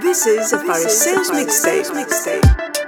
This is a Paris Sales Mixtape.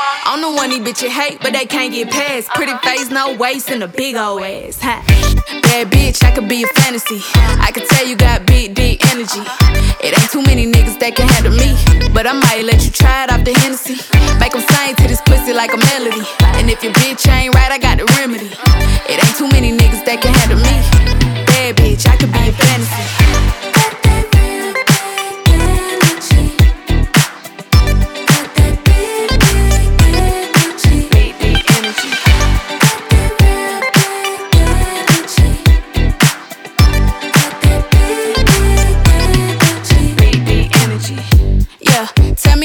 I'm the one these bitches hate, but they can't get past. Pretty face, no waist, and a big old ass. Ha. Bad bitch, I could be a fantasy. I could tell you got big, deep energy. It ain't too many niggas that can handle me. But I might let you try it off the Hennessy. Make them sing to this pussy like a melody. And if your bitch ain't right, I got the remedy. It ain't too many niggas that can handle me. Bad bitch, I could be a fantasy.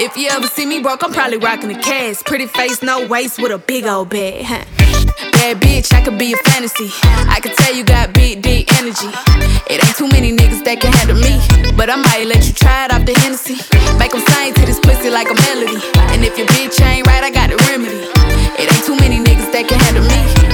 If you ever see me broke, I'm probably rocking a cash. Pretty face, no waist, with a big old bag. Bad bitch, I could be a fantasy. I could tell you got big, deep energy. It ain't too many niggas that can handle me. But I might let you try it off the Hennessy. Make them sing to this pussy like a melody. And if your bitch ain't right, I got the remedy. It ain't too many niggas that can handle me.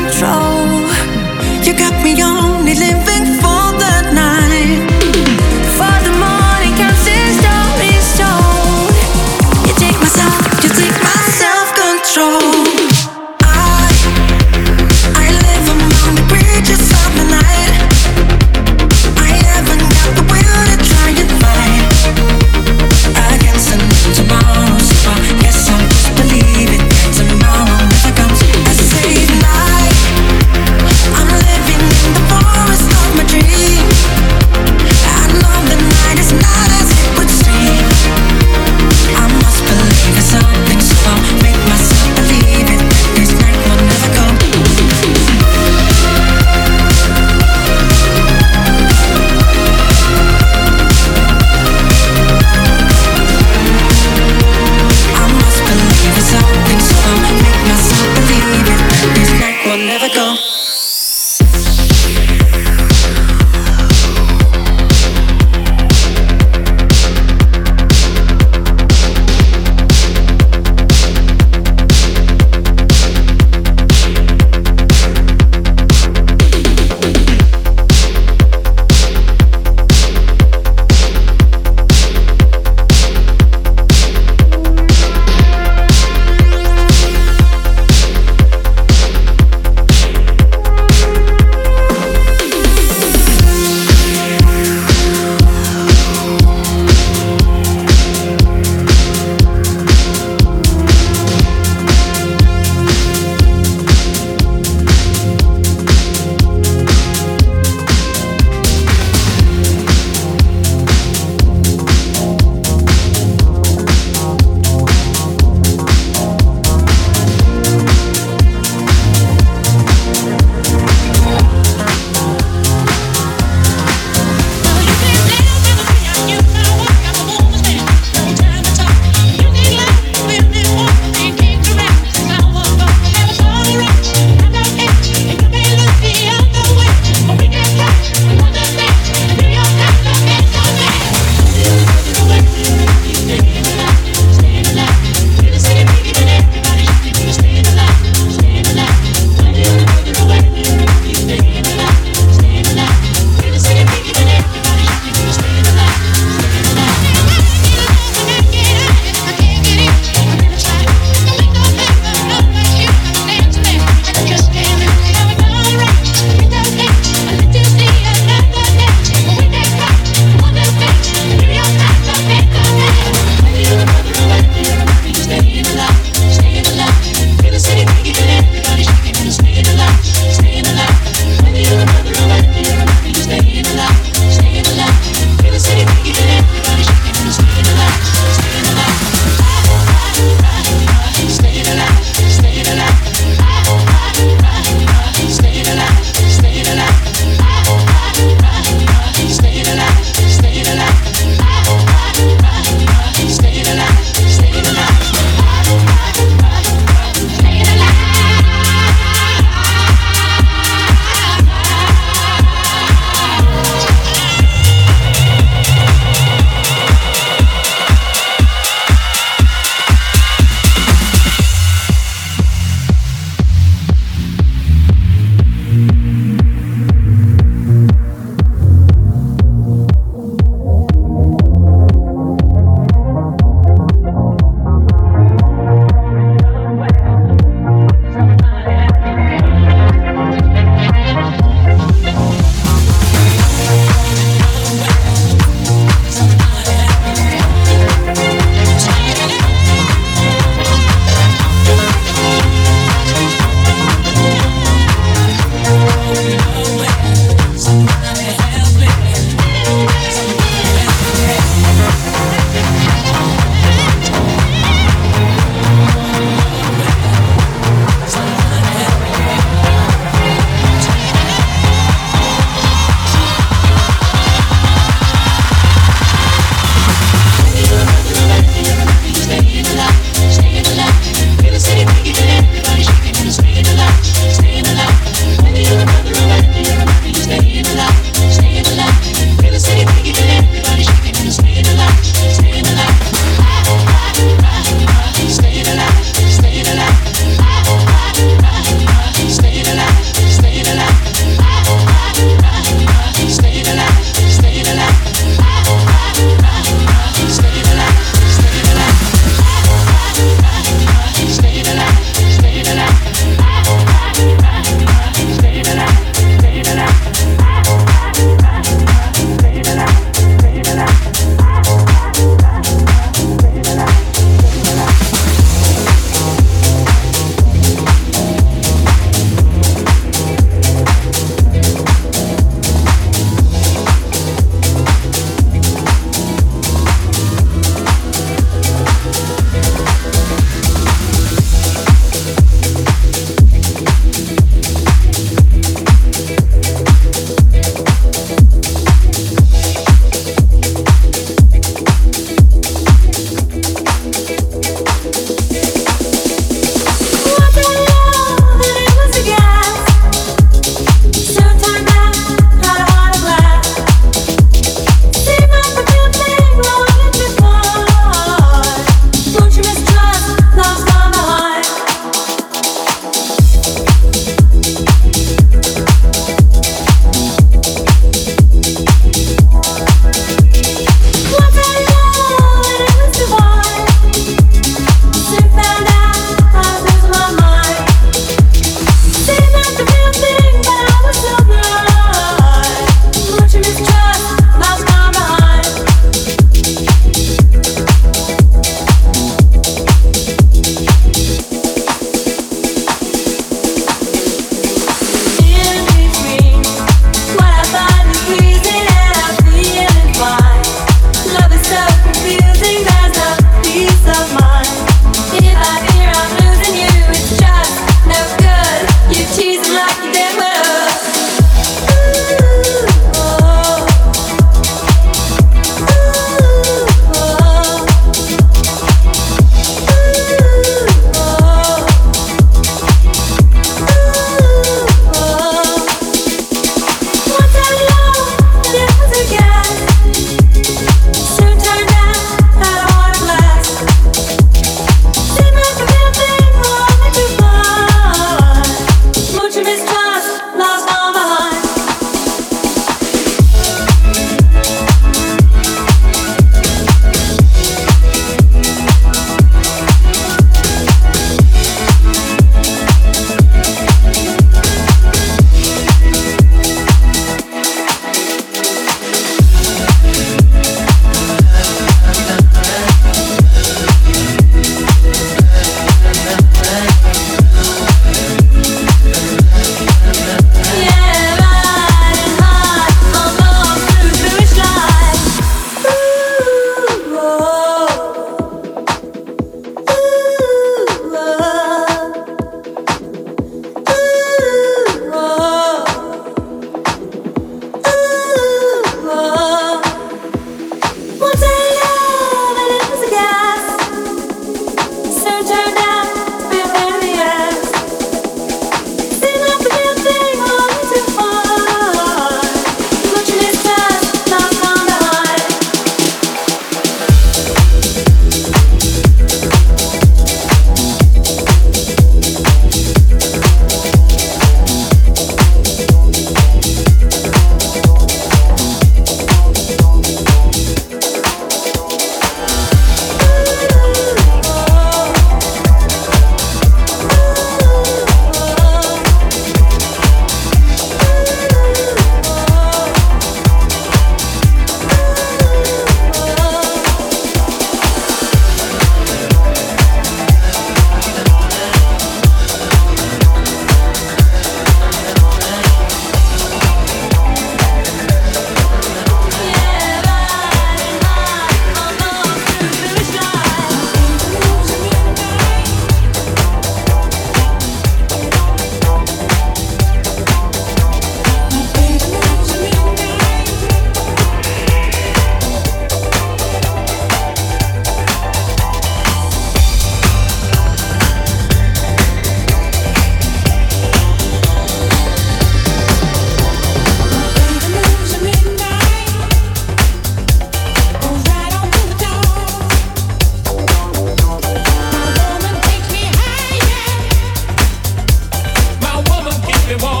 me more.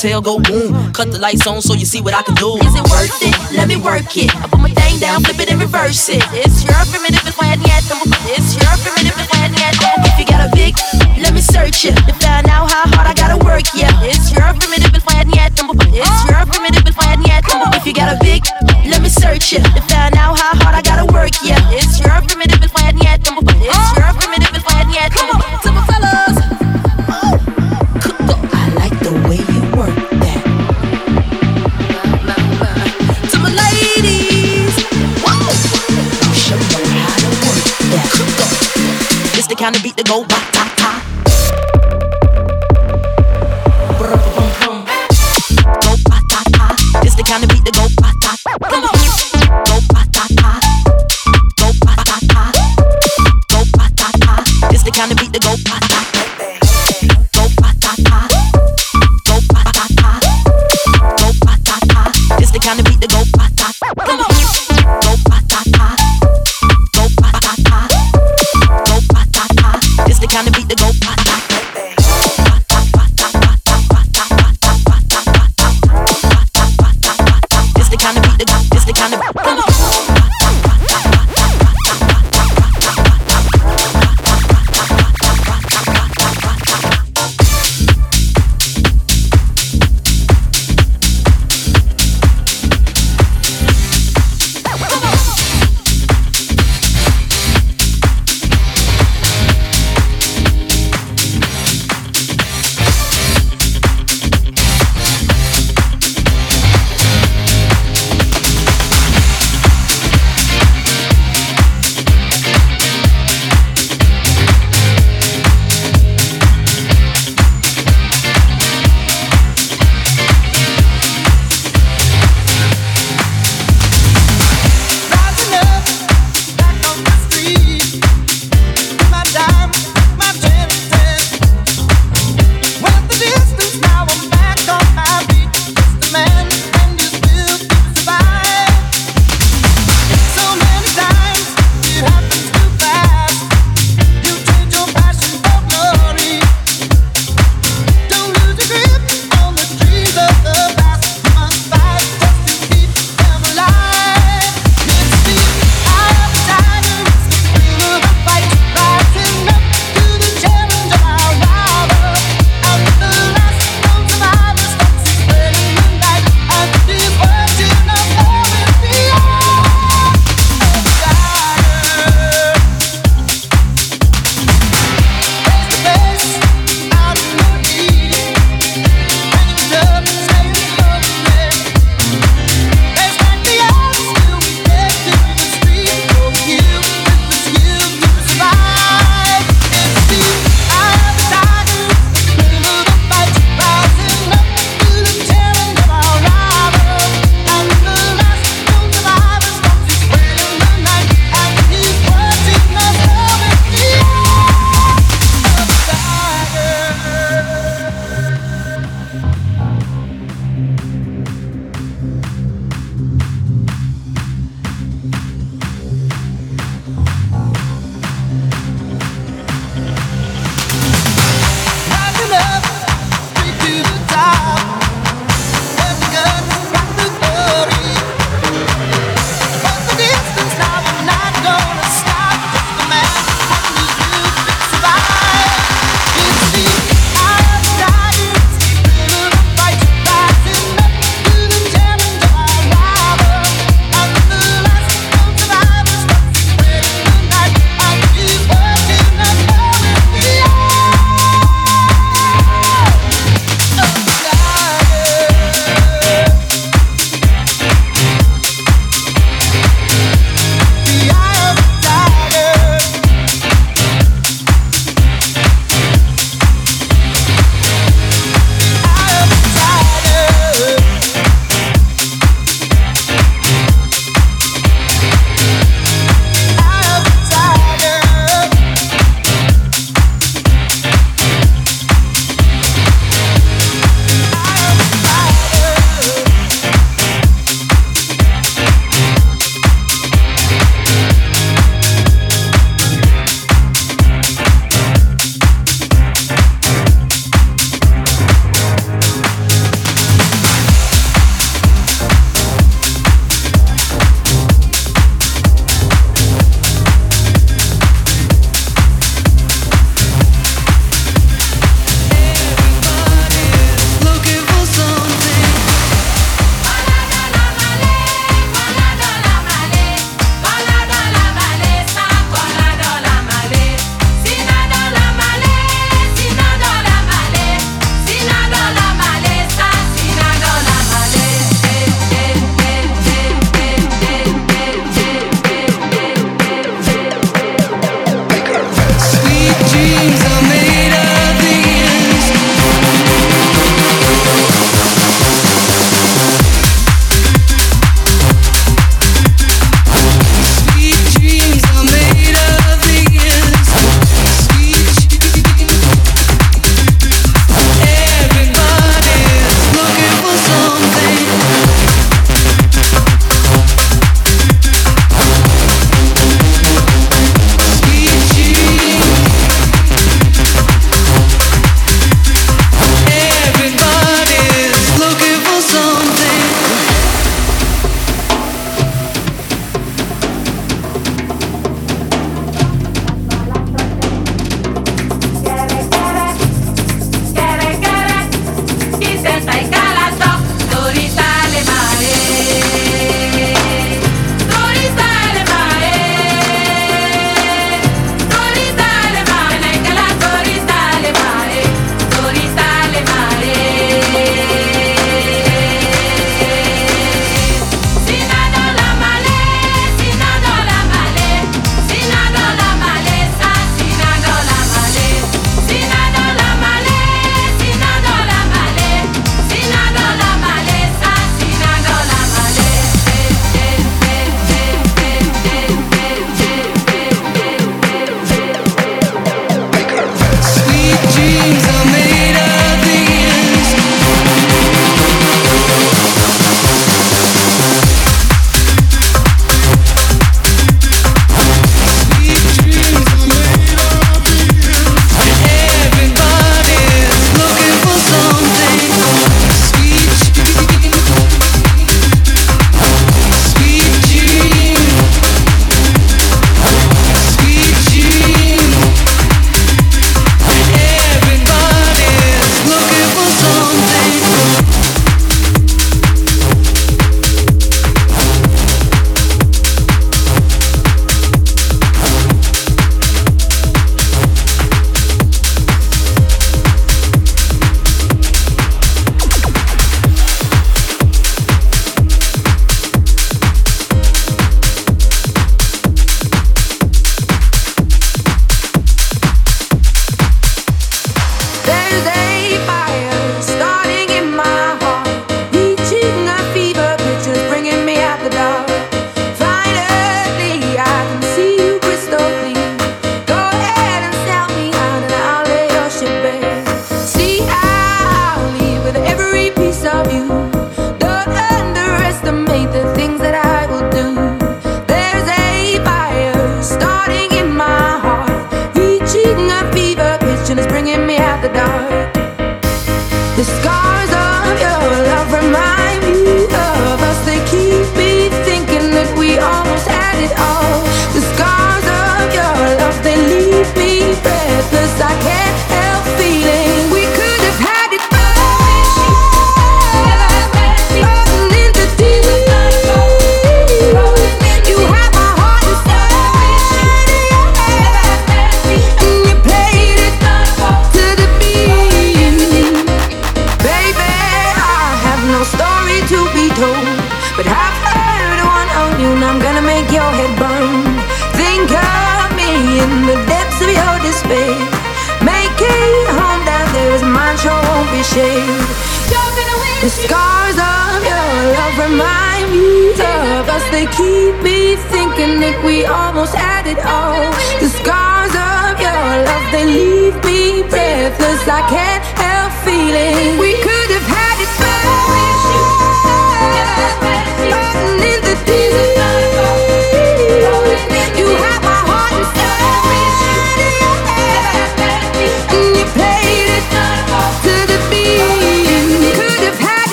tail go boom. Cut the lights on so you see what I can do. Is it worth it? Let me work it. I put my thing down, flip it and reverse it. It's know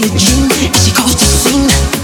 Billie Jean, and she goes to sing.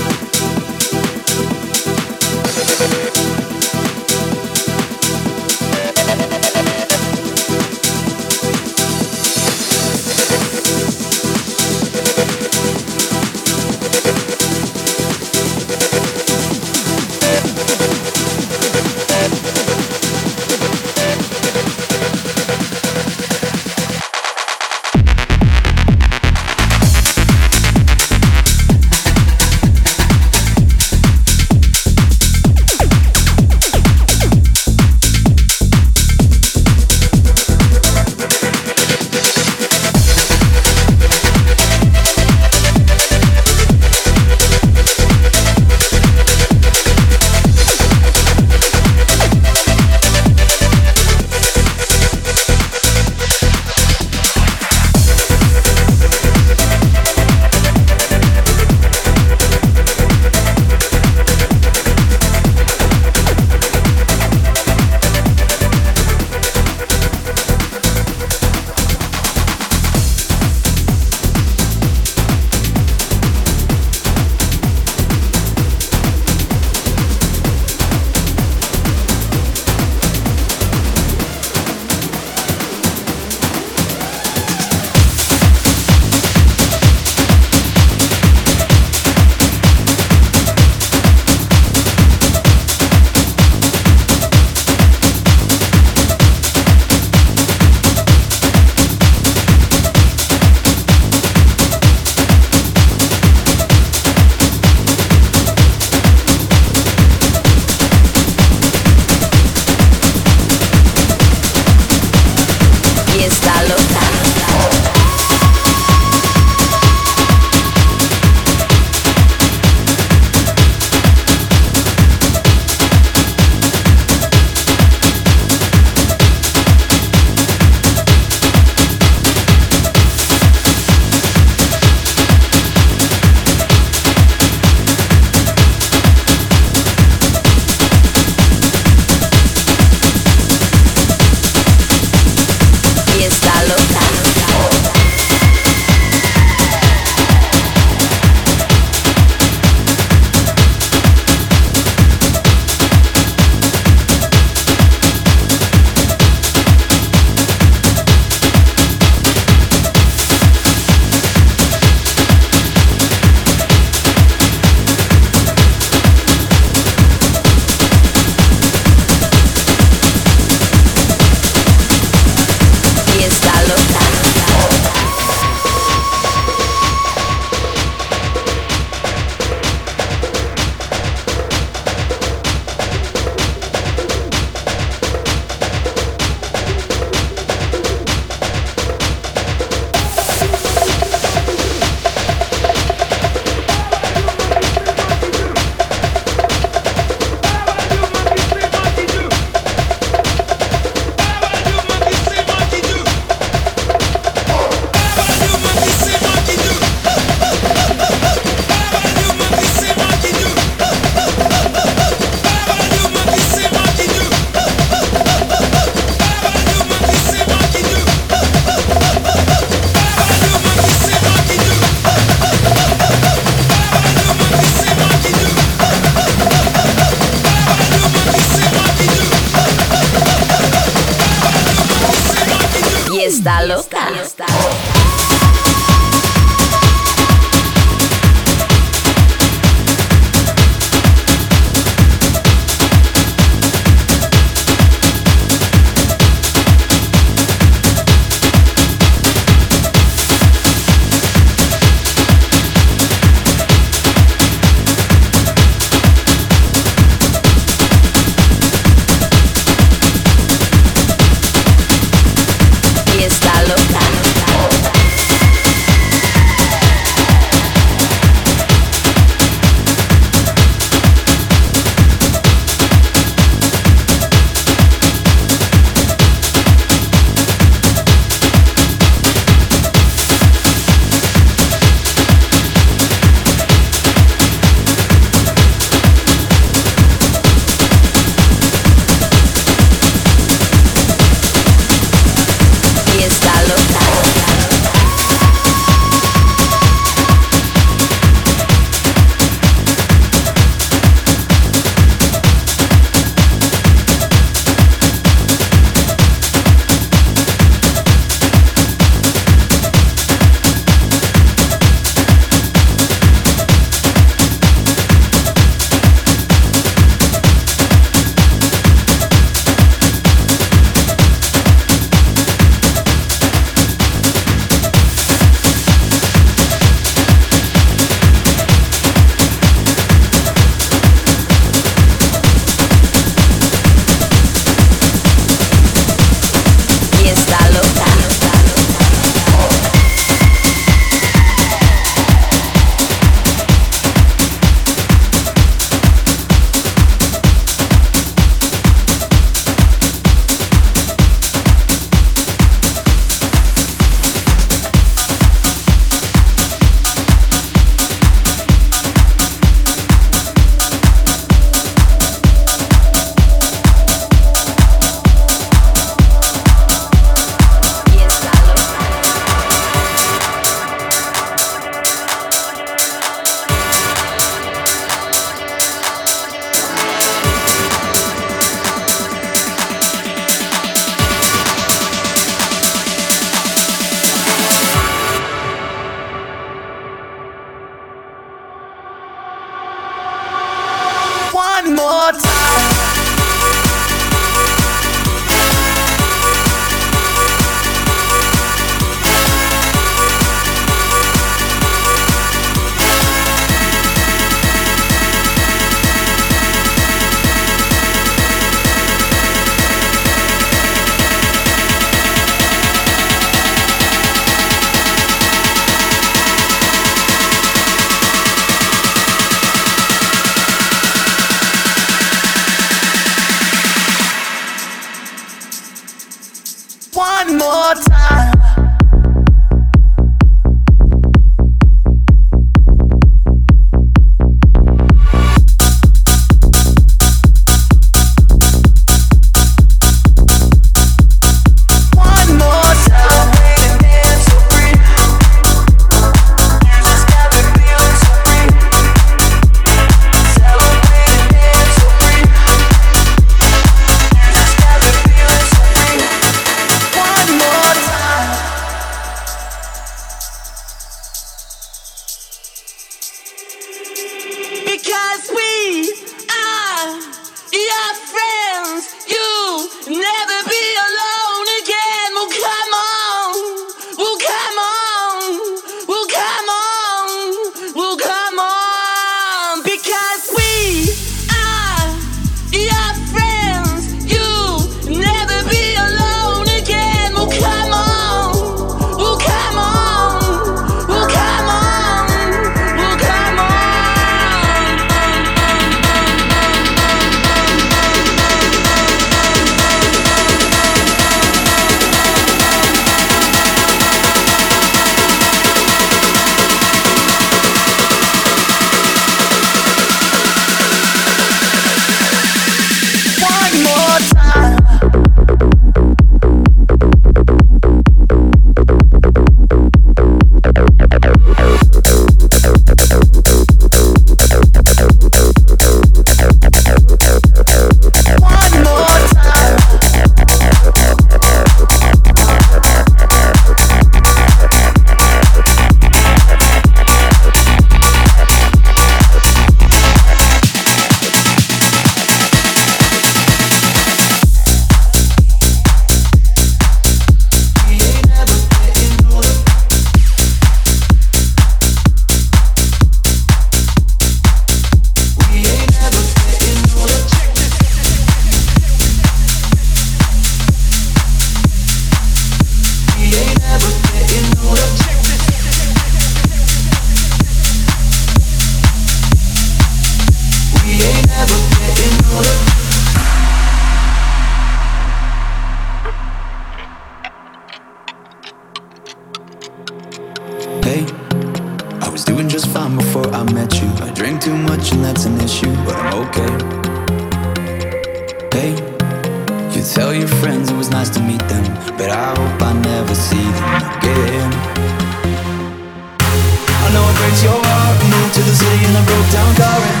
in a broke down car. And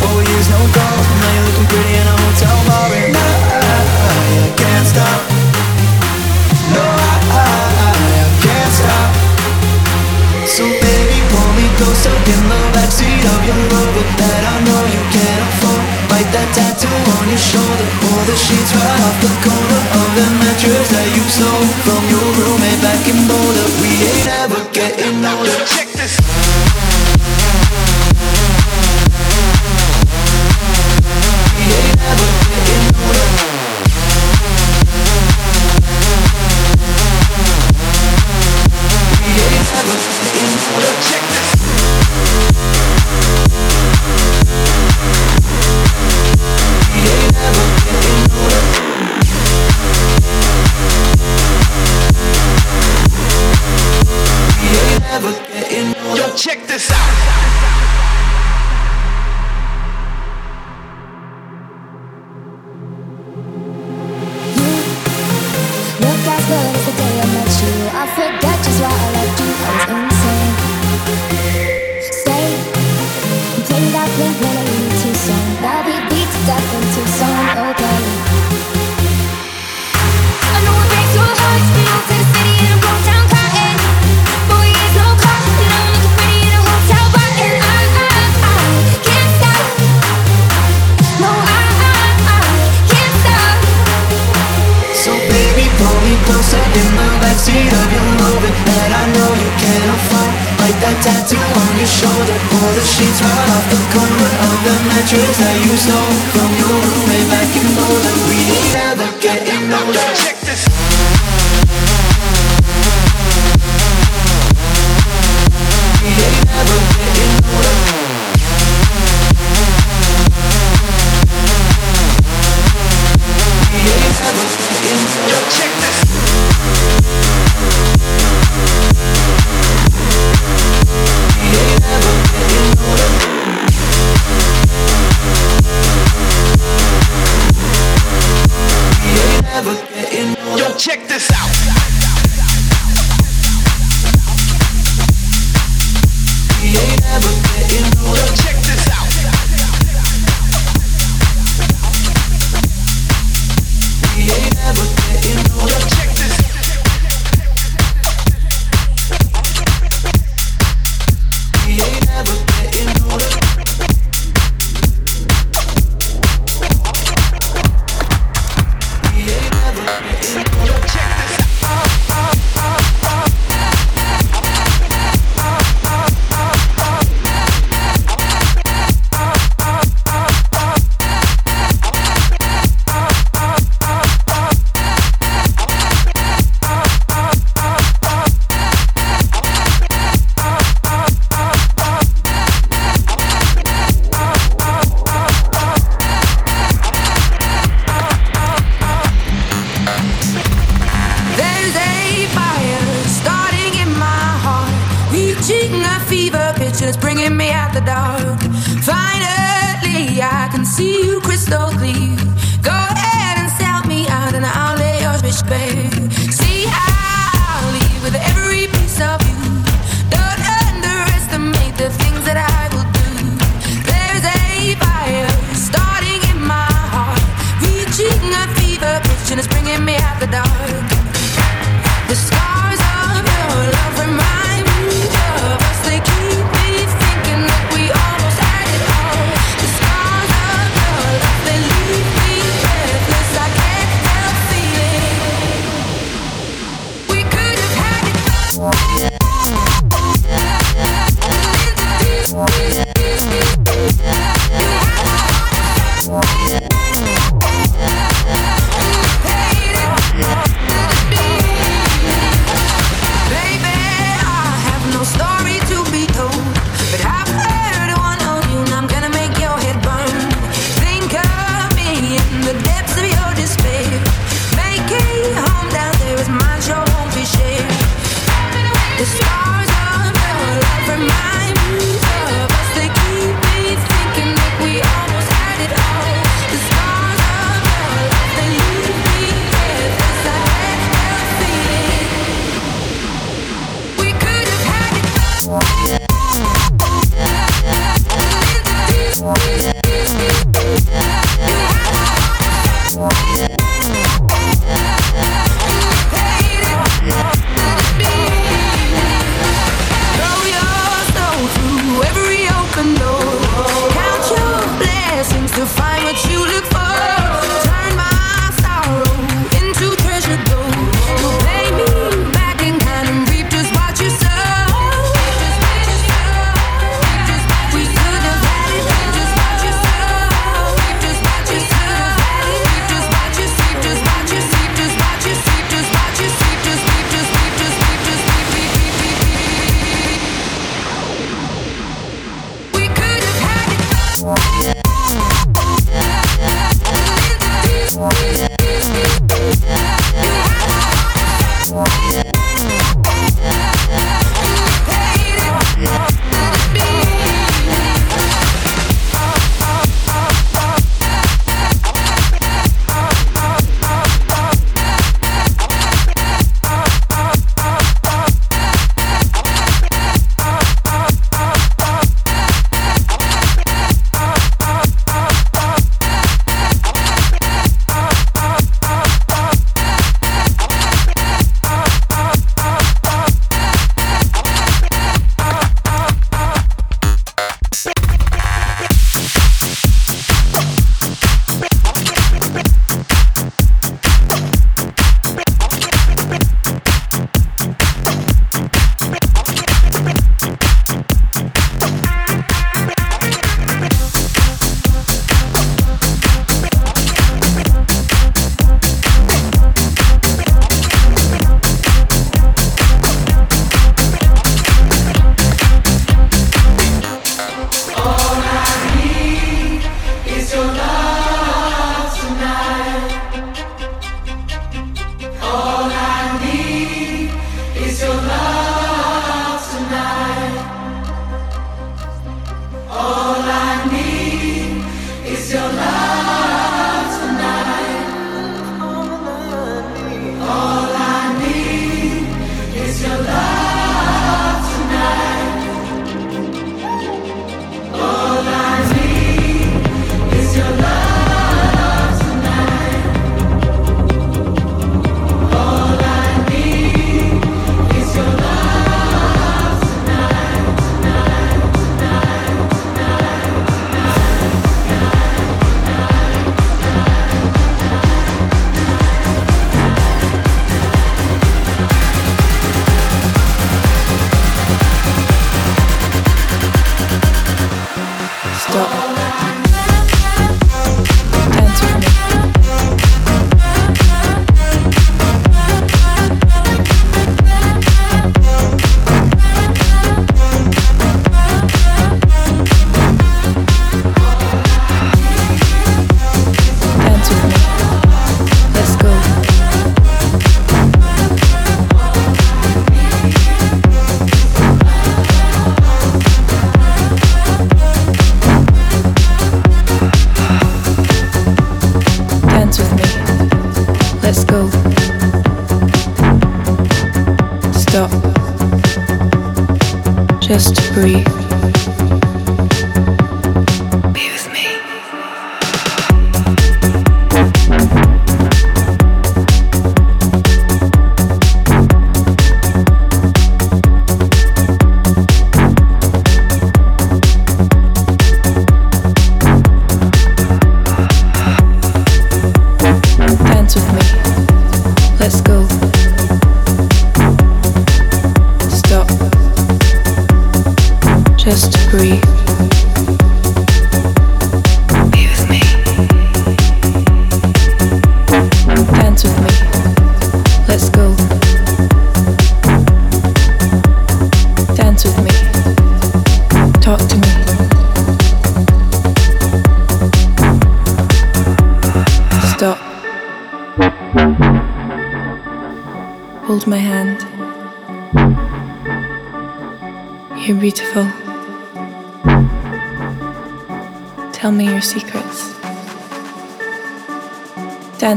Four years, no calls Now you're looking pretty in a hotel bar. And I, I, I can't stop. No, I, I, I can't stop. So baby, pull me closer In the backseat of your rover That I know you can't afford. Bite that tattoo on your shoulder Pull the sheets right off the corner Of the mattress that you stole From your roommate back in Boulder. We ain't ever getting older. Check this.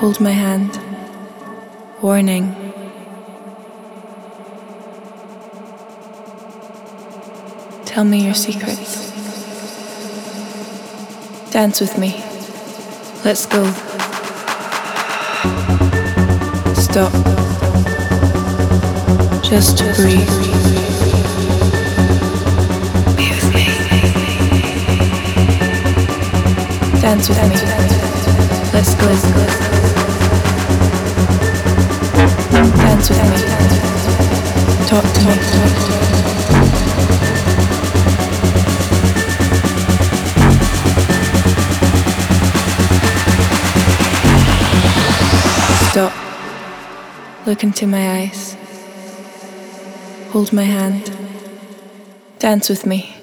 Hold my hand. Warning. Tell me your secrets. Dance with me. Let's go. Stop. Just breathe. Dance with me. Let's go. Dance with me. Talk. Stop. Look into my eyes. Hold my hand. Dance with me.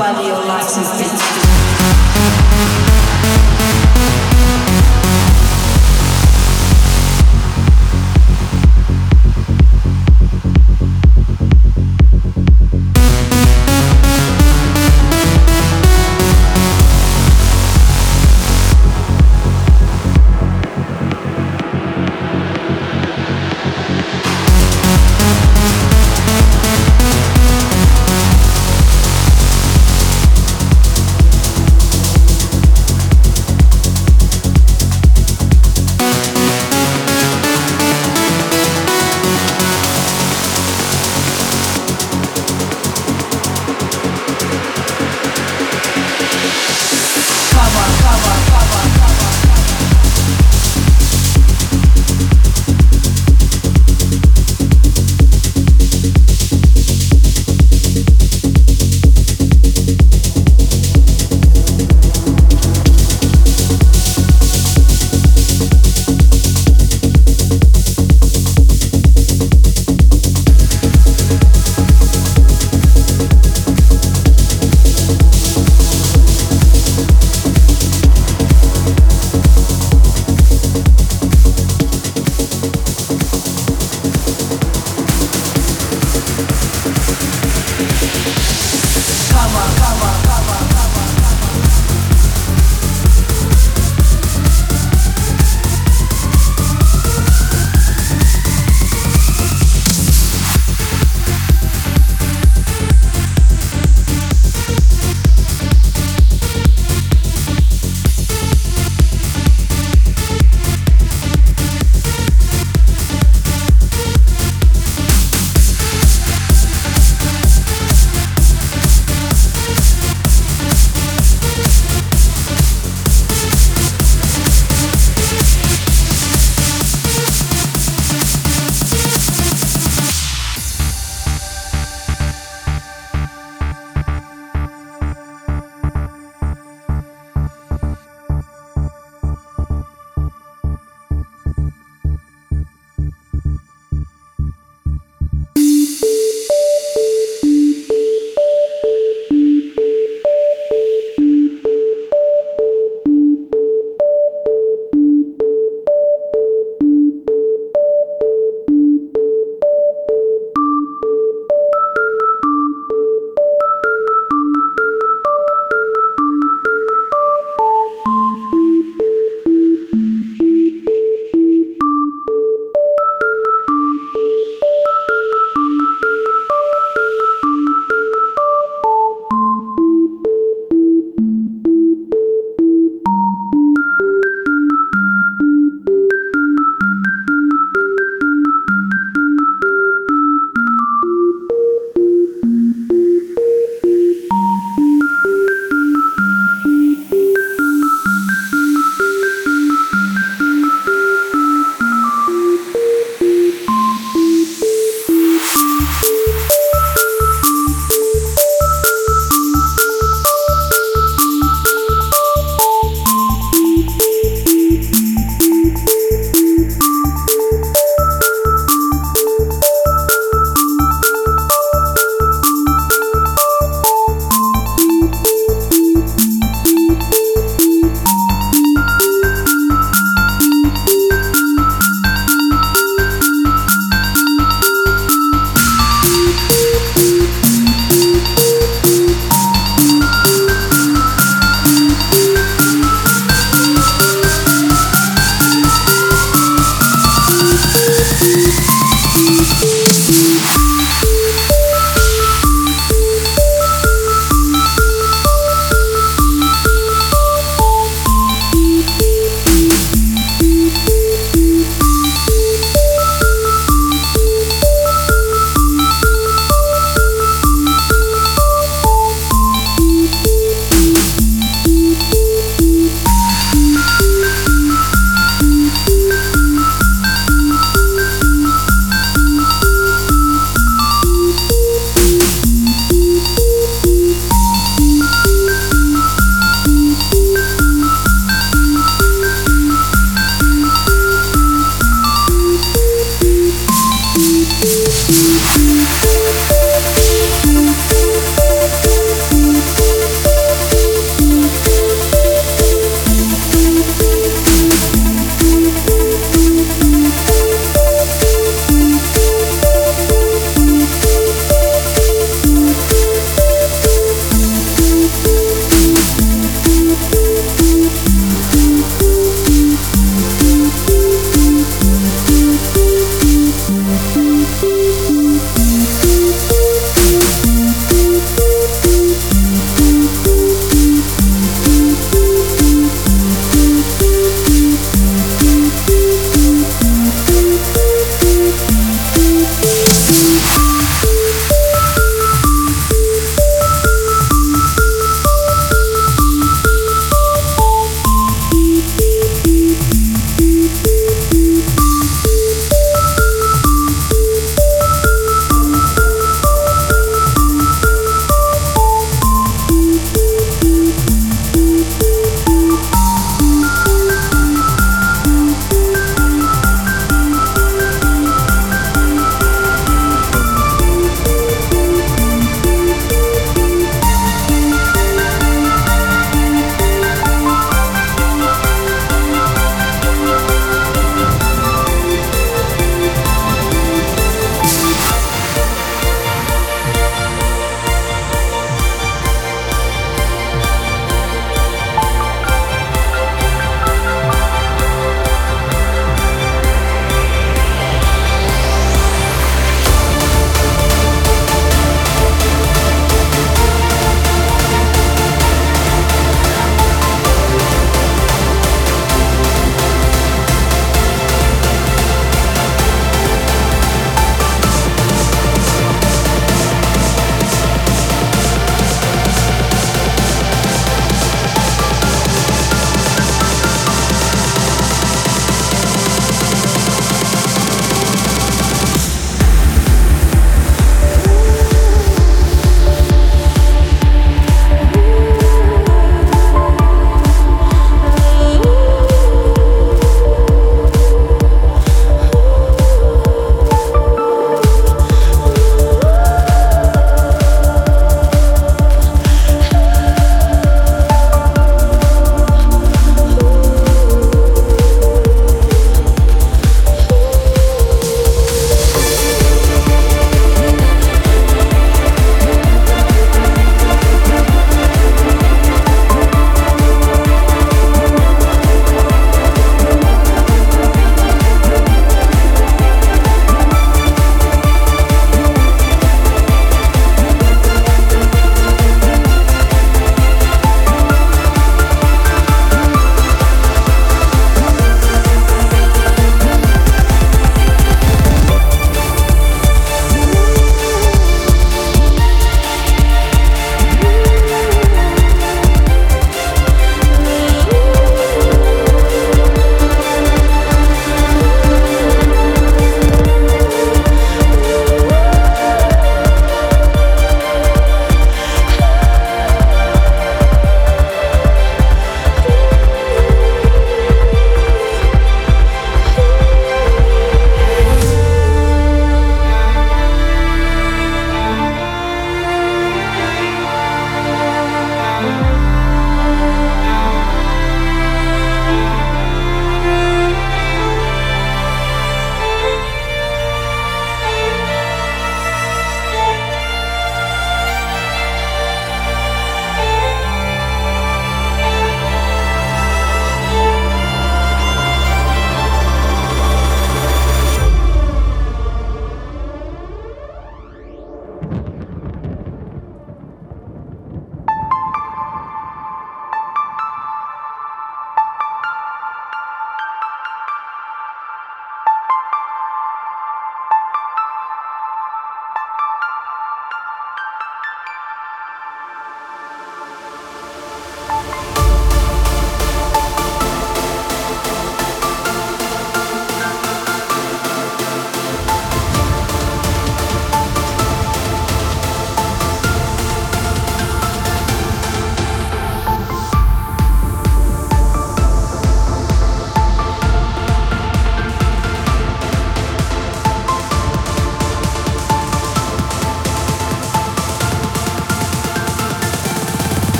Body, your